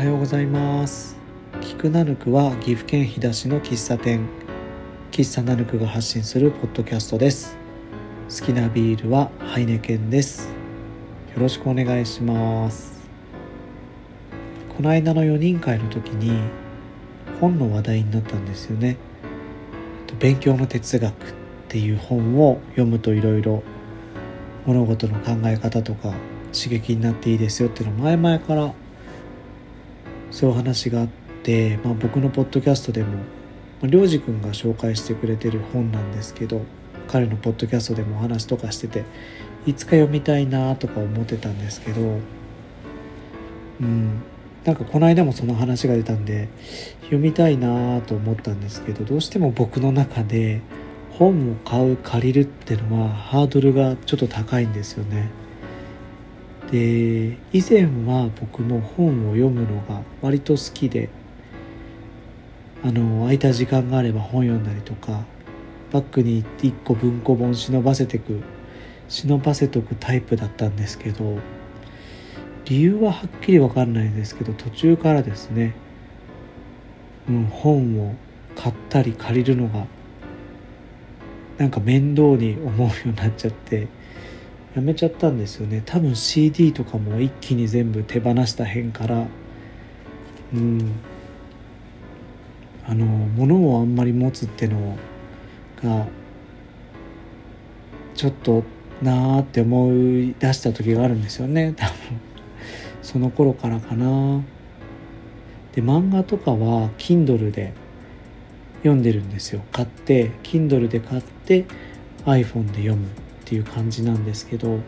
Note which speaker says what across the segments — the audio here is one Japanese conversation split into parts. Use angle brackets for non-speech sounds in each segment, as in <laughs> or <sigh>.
Speaker 1: はようございます。菊ナヌクは岐阜県飛騨市の喫茶店。喫茶ナヌクが発信するポッドキャストです。好きなビールはハイネケンです。よろしくお願いします。この間の4人会の時に本の話題になったんですよね。勉強の哲学っていう本を読むといろいろ物事の考え方とか刺激になっていいですよっていうの前々からそういう話があって、まあ、僕のポッドキャストでも良二君が紹介してくれてる本なんですけど彼のポッドキャストでもお話とかしてていつか読みたいなとか思ってたんですけどうんなんかこの間もその話が出たんで読みたいなと思ったんですけどどうしても僕の中で本を買う借りるっていうのはハードルがちょっと高いんですよね。で以前は僕も本を読むのが割と好きであの空いた時間があれば本読んだりとかバッグに1個文庫本忍ばせてく忍ばせとくタイプだったんですけど理由ははっきり分かんないんですけど途中からですね、うん、本を買ったり借りるのがなんか面倒に思うようになっちゃってやめちゃったんですよね。多分 CD とかも一気に全部手放した辺から。うん。あの物をあんまり持つってのがちょっとなーって思い出した時があるんですよね。多分。その頃からかな。で漫画とかは Kindle で読んでるんですよ。買って Kindle で買って iPhone で読む。っていう感じなんですけど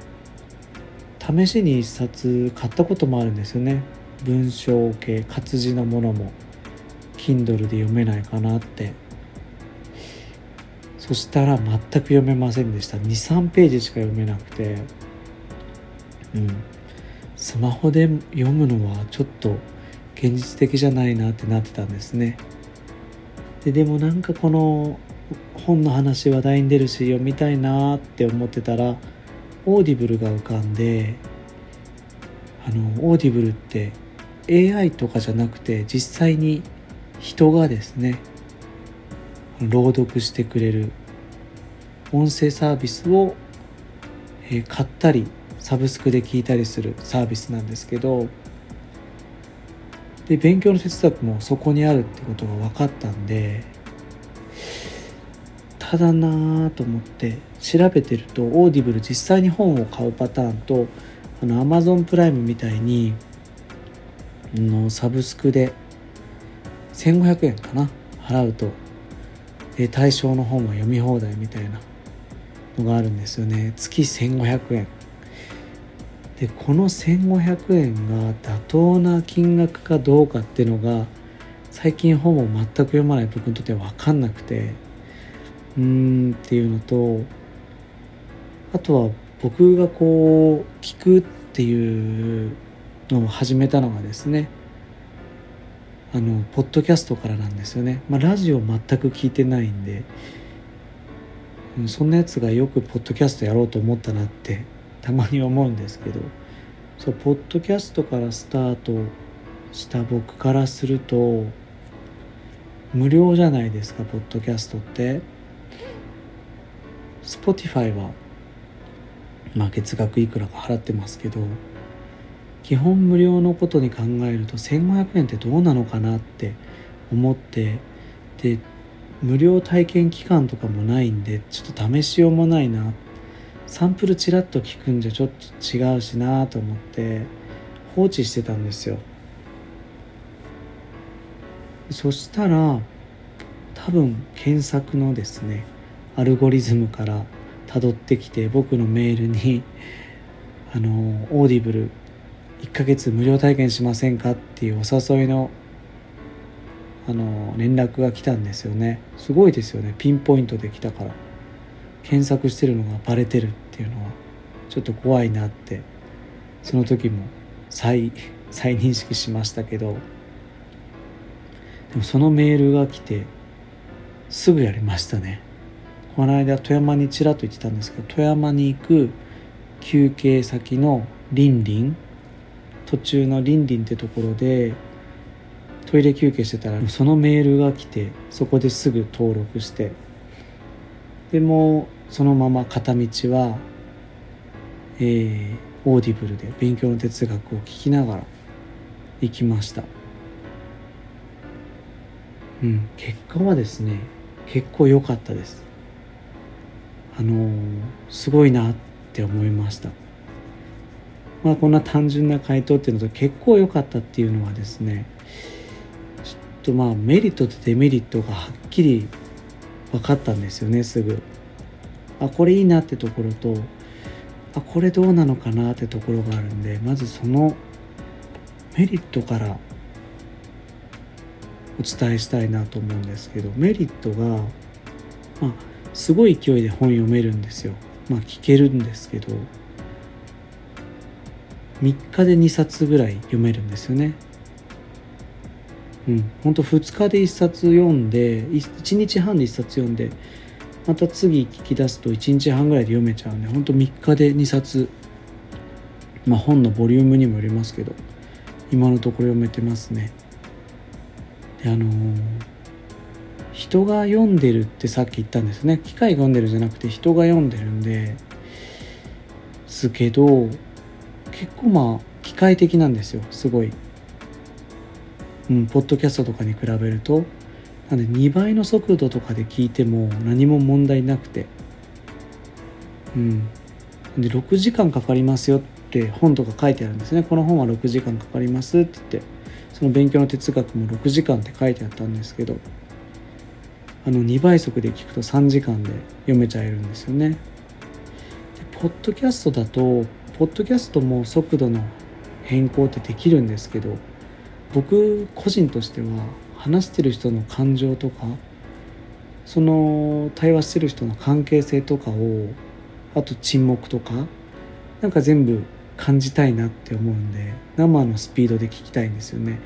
Speaker 1: 試しに一冊買ったこともあるんですよね。文章系活字のものも Kindle で読めないかなって。そしたら全く読めませんでした。23ページしか読めなくて。うん。スマホで読むのはちょっと現実的じゃないなってなってたんですね。ででもなんかこの本の話話題に出るし読みたいなって思ってたら Audible が浮かんであの Audible って AI とかじゃなくて実際に人がですね朗読してくれる音声サービスを、え買ったりサブスクで聞いたりするサービスなんですけどで勉強の哲学もそこにあるってことが分かったんでただなぁと思って調べてると Audible 実際に本を買うパターンとあの Amazon プライムみたいにのサブスクで1500円かな払うとで対象の本は読み放題みたいなのがあるんですよね。月1500円。でこの1500円が妥当な金額かどうかっていうのが最近本を全く読まない僕にとっては分かんなくて。うーんっていうのとあとは僕がこう聞くっていうのを始めたのがですねあのポッドキャストからなんですよね、まあ、ラジオ全く聞いてないんでそんなやつがよくポッドキャストやろうと思ったなってたまに思うんですけどそうポッドキャストからスタートした僕からすると無料じゃないですかポッドキャストって。Spotify は、まあ、月額いくらか払ってますけど基本無料のことに考えると1500円ってどうなのかなって思ってで無料体験期間とかもないんでちょっと試しようもないな。サンプルちらっと聞くんじゃちょっと違うしなと思って放置してたんですよ。そしたら多分検索のですねアルゴリズムから辿ってきて僕のメールに <laughs> あの Audible 1ヶ月無料体験しませんかっていうお誘いのあの連絡が来たんですよね。すごいですよね。ピンポイントで来たから。検索してるのがバレてるっていうのはちょっと怖いなって。その時も再 <laughs> 再認識しましたけど。でもそのメールが来てすぐやりましたね。この間富山にちらっと言ってたんですけど富山に行く休憩先のリンリン途中のリンリンってところでトイレ休憩してたらそのメールが来てそこですぐ登録してでもそのまま片道は、えー、 Audible で勉強の哲学を聞きながら行きました。うん結果はですね結構良かったです。あの、すごいなって思いました。まあこんな単純な回答っていうのと結構良かったっていうのはですねちょっとまあメリットとデメリットがはっきり分かったんですよねすぐ。あこれいいなってところとあこれどうなのかなってところがあるんでまずそのメリットからお伝えしたいなと思うんですけどメリットが、まあ、すごい勢いで本読めるんですよ。まあ聞けるんですけど。3日で2冊ぐらい読めるんですよね。うん、ほんと2日で1冊読んで1日半で1冊読んでまた次聞き出すと1日半ぐらいで読めちゃうんでほんと3日で2冊。まあ本のボリュームにもよりますけど今のところ読めてますね。であのー、人が読んでるってさっき言ったんですね。機械が読んでるじゃなくて人が読んでるんで。すけど結構まあ機械的なんですよ。すごい。うん、ポッドキャストとかに比べると。なんで2倍の速度とかで聞いても何も問題なくて。うん。で6時間かかりますよって本とか書いてあるんですね。この本は6時間かかりますって言って。その勉強の哲学も6時間って書いてあったんですけど。あの2倍速で聞くと3時間で読めちゃえるんですよね。でポッドキャストだとポッドキャストも速度の変更ってできるんですけど僕個人としては話してる人の感情とかその対話してる人の関係性とかをあと沈黙とかなんか全部感じたいなって思うんで生のスピードで聞きたいんですよね。な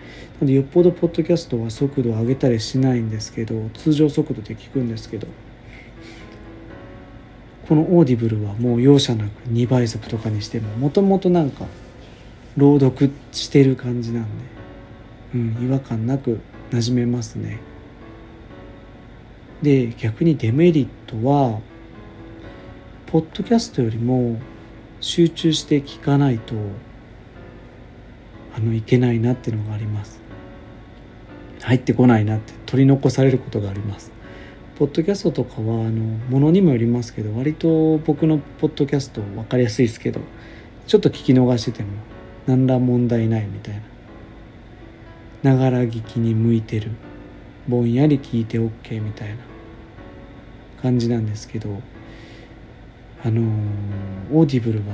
Speaker 1: のでよっぽどポッドキャストは速度を上げたりしないんですけど通常速度で聞くんですけどこの Audible はもう容赦なく2倍速とかにしてももともとなんか朗読してる感じなんでうん、違和感なく馴染めますね。で逆にデメリットはポッドキャストよりも集中して聞かないとあのいけないなっていうのがあります。入ってこないなって取り残されることがあります。ポッドキャストとかはあのものにもよりますけど割と僕のポッドキャスト分かりやすいですけどちょっと聞き逃してても何ら問題ないみたいな。ながら聞きに向いてる。ぼんやり聞いて OK みたいな感じなんですけどあのー、 Audible は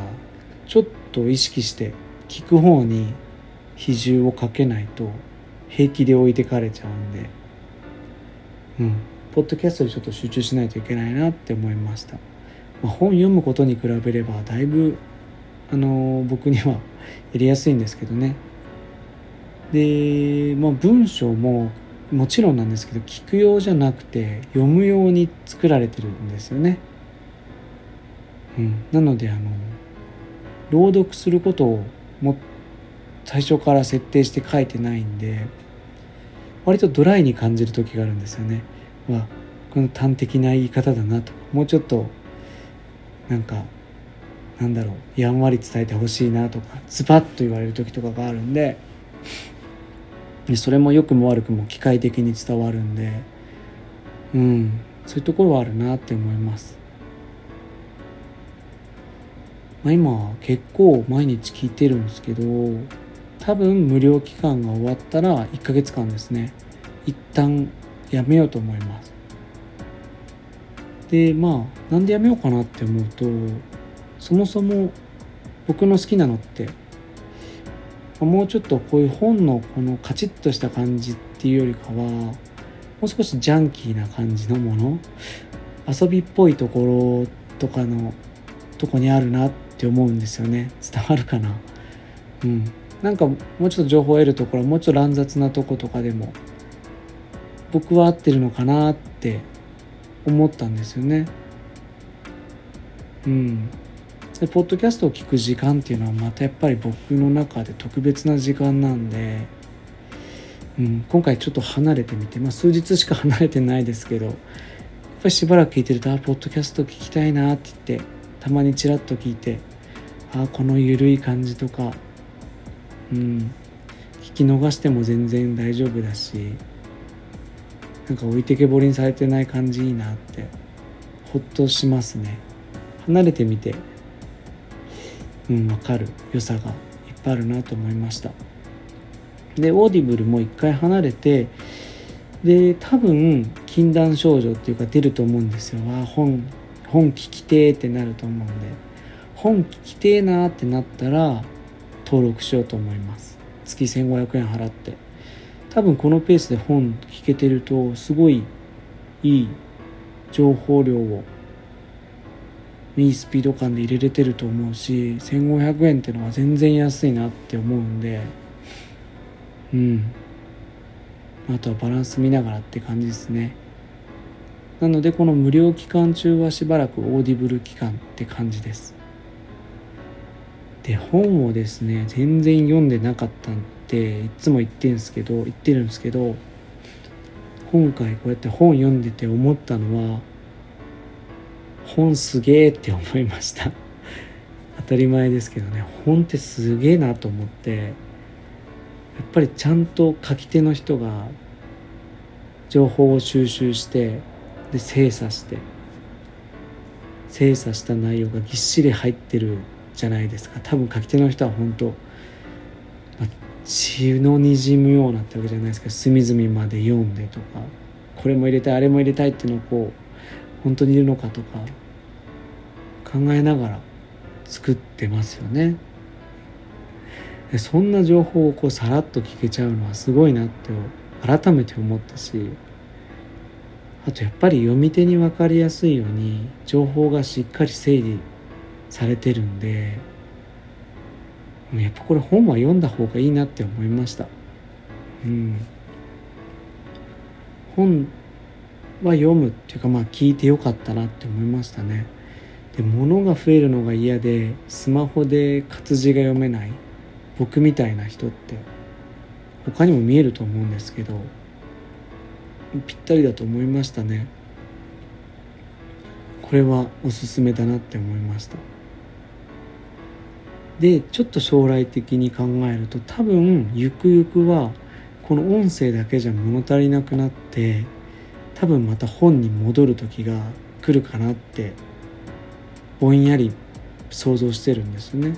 Speaker 1: ちょっと意識して聞く方に比重をかけないと平気で置いてかれちゃうんでうん。ポッドキャストでちょっと集中しないといけないなって思いました、まあ、本読むことに比べればだいぶあのー、僕にはやりやすいんですけどね。で、まあ、文章ももちろんなんですけど聞く用じゃなくて読むように作られてるんですよね。うん、なのであの朗読することをも最初から設定して書いてないんで割とドライに感じる時があるんですよね。まあ、この端的な言い方だなと。もうちょっとなんかなんだろうやんわり伝えてほしいなとかズバッと言われる時とかがあるんででそれも良くも悪くも機械的に伝わるんでうんそういうところはあるなって思います、まあ、今結構毎日聞いてるんですけど多分無料期間が終わったら1ヶ月間ですね。一旦やめようと思います。でまあなんでやめようかなって思うとそもそも僕の好きなのってもうちょっとこういう本のこのカチッとした感じっていうよりかはもう少しジャンキーな感じのもの遊びっぽいところとかのとこにあるなっって思うんですよね。伝わるかな？うん。なんかもうちょっと情報を得るところもうちょっと乱雑なとことかでも僕は合ってるのかなって思ったんですよね。うん。でポッドキャストを聞く時間っていうのはまたやっぱり僕の中で特別な時間なんでうん、今回ちょっと離れてみて、まあ、数日しか離れてないですけどやっぱりしばらく聞いてると「あポッドキャスト聞きたいな」って言ってたまにちらっと聞いてあこの緩い感じとか。うん。聞き逃しても全然大丈夫だし。なんか置いてけぼりにされてない感じいいなって。ほっとしますね。離れてみて。うん分かる。良さがいっぱいあるなと思いました。で Audible も一回離れてで多分禁断症状っていうか出ると思うんですよ。あ本本聞きてーってなると思うんで。本聞きてーなってなったら登録しようと思います。月1500円払って。多分このペースで本聞けてるとすごいいい情報量をいいスピード感で入れれてると思うし1500円ってのは全然安いなって思うんで。うん。あとはバランス見ながらって感じですね。なのでこの無料期間中はしばらく Audible 期間って感じです。で本をですね全然読んでなかったんでいつも言ってるんですけど言ってるんですけど今回こうやって本読んでて思ったのは本すげえって思いました。<laughs> 当たり前ですけどね本ってすげえなと思ってやっぱりちゃんと書き手の人が情報を収集してで精査して精査した内容がぎっしり入ってるじゃないですか多分書き手の人は本当、まあ、血のにじむようなってわけじゃないですけど隅々まで読んでとかこれも入れたいあれも入れたいっていうのをこう本当にいるのかとか考えながら作ってますよね。そんな情報をこうさらっと聞けちゃうのはすごいなって改めて思ったしあとやっぱり読み手に分かりやすいように情報がしっかり整理されてるんでやっぱこれ本は読んだ方がいいなって思いました。うん。本は読むっていうかまあ聞いてよかったなって思いましたね。で物が増えるのが嫌でスマホで活字が読めない僕みたいな人って他にも見えると思うんですけどぴったりだと思いましたね。これはおすすめだなって思いました。でちょっと将来的に考えると多分ゆくゆくはこの音声だけじゃ物足りなくなって多分また本に戻る時が来るかなってぼんやり想像してるんですね。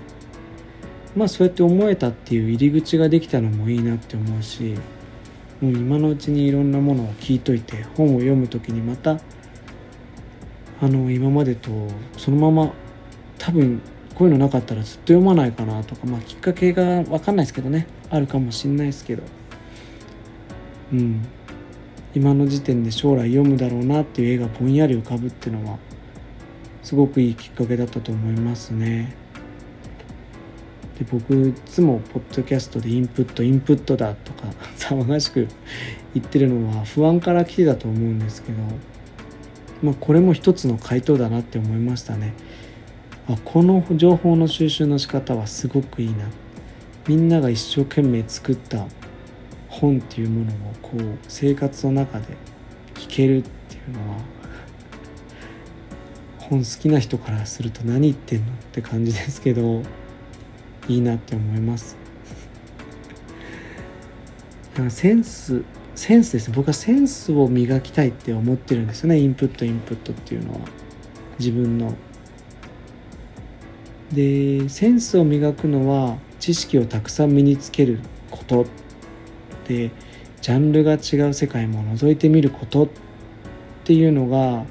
Speaker 1: まあそうやって思えたっていう入り口ができたのもいいなって思うしもう今のうちにいろんなものを聞いといて本を読む時にまたあの今までとそのまま多分こういうのなかったらずっと読まないかなとかまあきっかけが分かんないですけどねあるかもしんないですけどうん今の時点で将来読むだろうなっていう絵がぼんやり浮かぶっていうのはすごくいいきっかけだったと思いますね。で僕いつもポッドキャストでインプットインプットだとか <laughs> 騒がしく <laughs> 言ってるのは不安から来てたと思うんですけど、まあ、これも一つの回答だなって思いましたね。あこの情報の収集の仕方はすごくいいな。みんなが一生懸命作った本っていうものをこう生活の中で聞けるっていうのは本好きな人からすると何言ってんのって感じですけどいいなって思います。センスセンスです僕はセンスを磨きたいって思ってるんですよね。インプットインプットっていうのは。自分のでセンスを磨くのは知識をたくさん身につけること。でジャンルが違う世界も覗いてみることっていうのが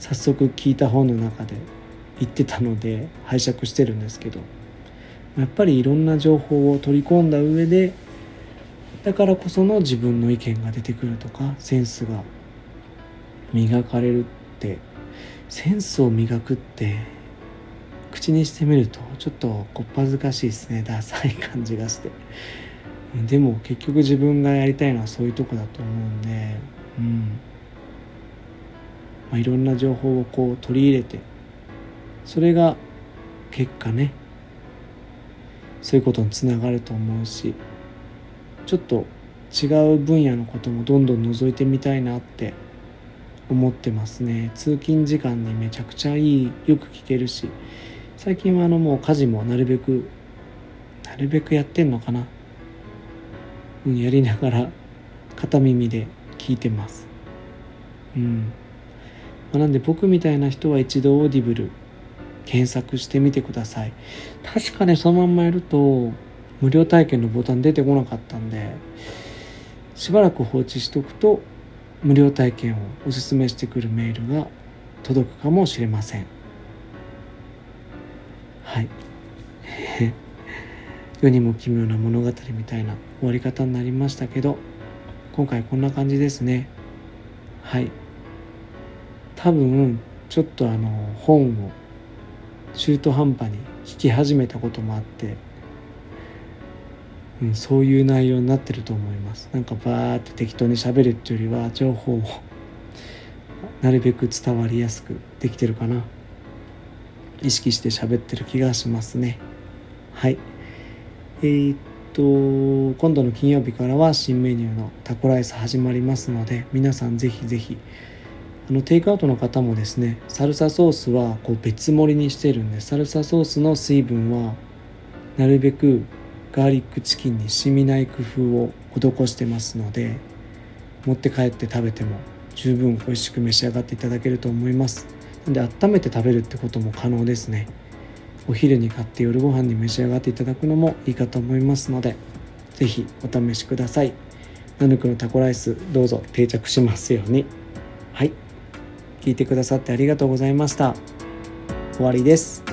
Speaker 1: 早速聞いた本の中で言ってたので拝借してるんですけど。やっぱりいろんな情報を取り込んだ上でだからこその自分の意見が出てくるとかセンスが磨かれるって。センスを磨くって口にしてみるとちょっとこっぱずかしいですね。ダサい感じがして。でも結局自分がやりたいのはそういうとこだと思うんで。うん、まあ、いろんな情報をこう取り入れてそれが結果ね。そういうことにつながると思うしちょっと違う分野のこともどんどん覗いてみたいなって思ってますね。通勤時間にめちゃくちゃいいよく聞けるし最近はあのもう家事もなるべくなるべくやってんのかな。うんやりながら片耳で聞いてます。うん。まあ、なんで僕みたいな人は一度 Audible 検索してみてください。確かねそのまんまやると無料体験のボタン出てこなかったんでしばらく放置しとくと無料体験をおすすめしてくるメールが届くかもしれません。はい。<laughs> 世にも奇妙な物語みたいな終わり方になりましたけど今回こんな感じですね。はい。多分ちょっとあの本を中途半端に聞き始めたこともあってうん、そういう内容になってると思います。なんかバーって適当にしゃべるっていうよりは情報を <laughs> なるべく伝わりやすくできてるかな。意識して喋ってる気がしますね。はい。えー、っと今度の金曜日からは新メニューのタコライス始まりますので皆さんぜひぜひあのテイクアウトの方もですねサルサソースはこう別盛りにしてるんでサルサソースの水分はなるべくガーリックチキンに染みない工夫を施してますので持って帰って食べても十分美味しく召し上がっていただけると思います。で温めて食べるってことも可能ですね。お昼に買って夜ご飯に召し上がっていただくのもいいかと思いますので是非お試しください。ナヌクのタコライスどうぞ定着しますように。はい。聞いてくださってありがとうございました。終わりです。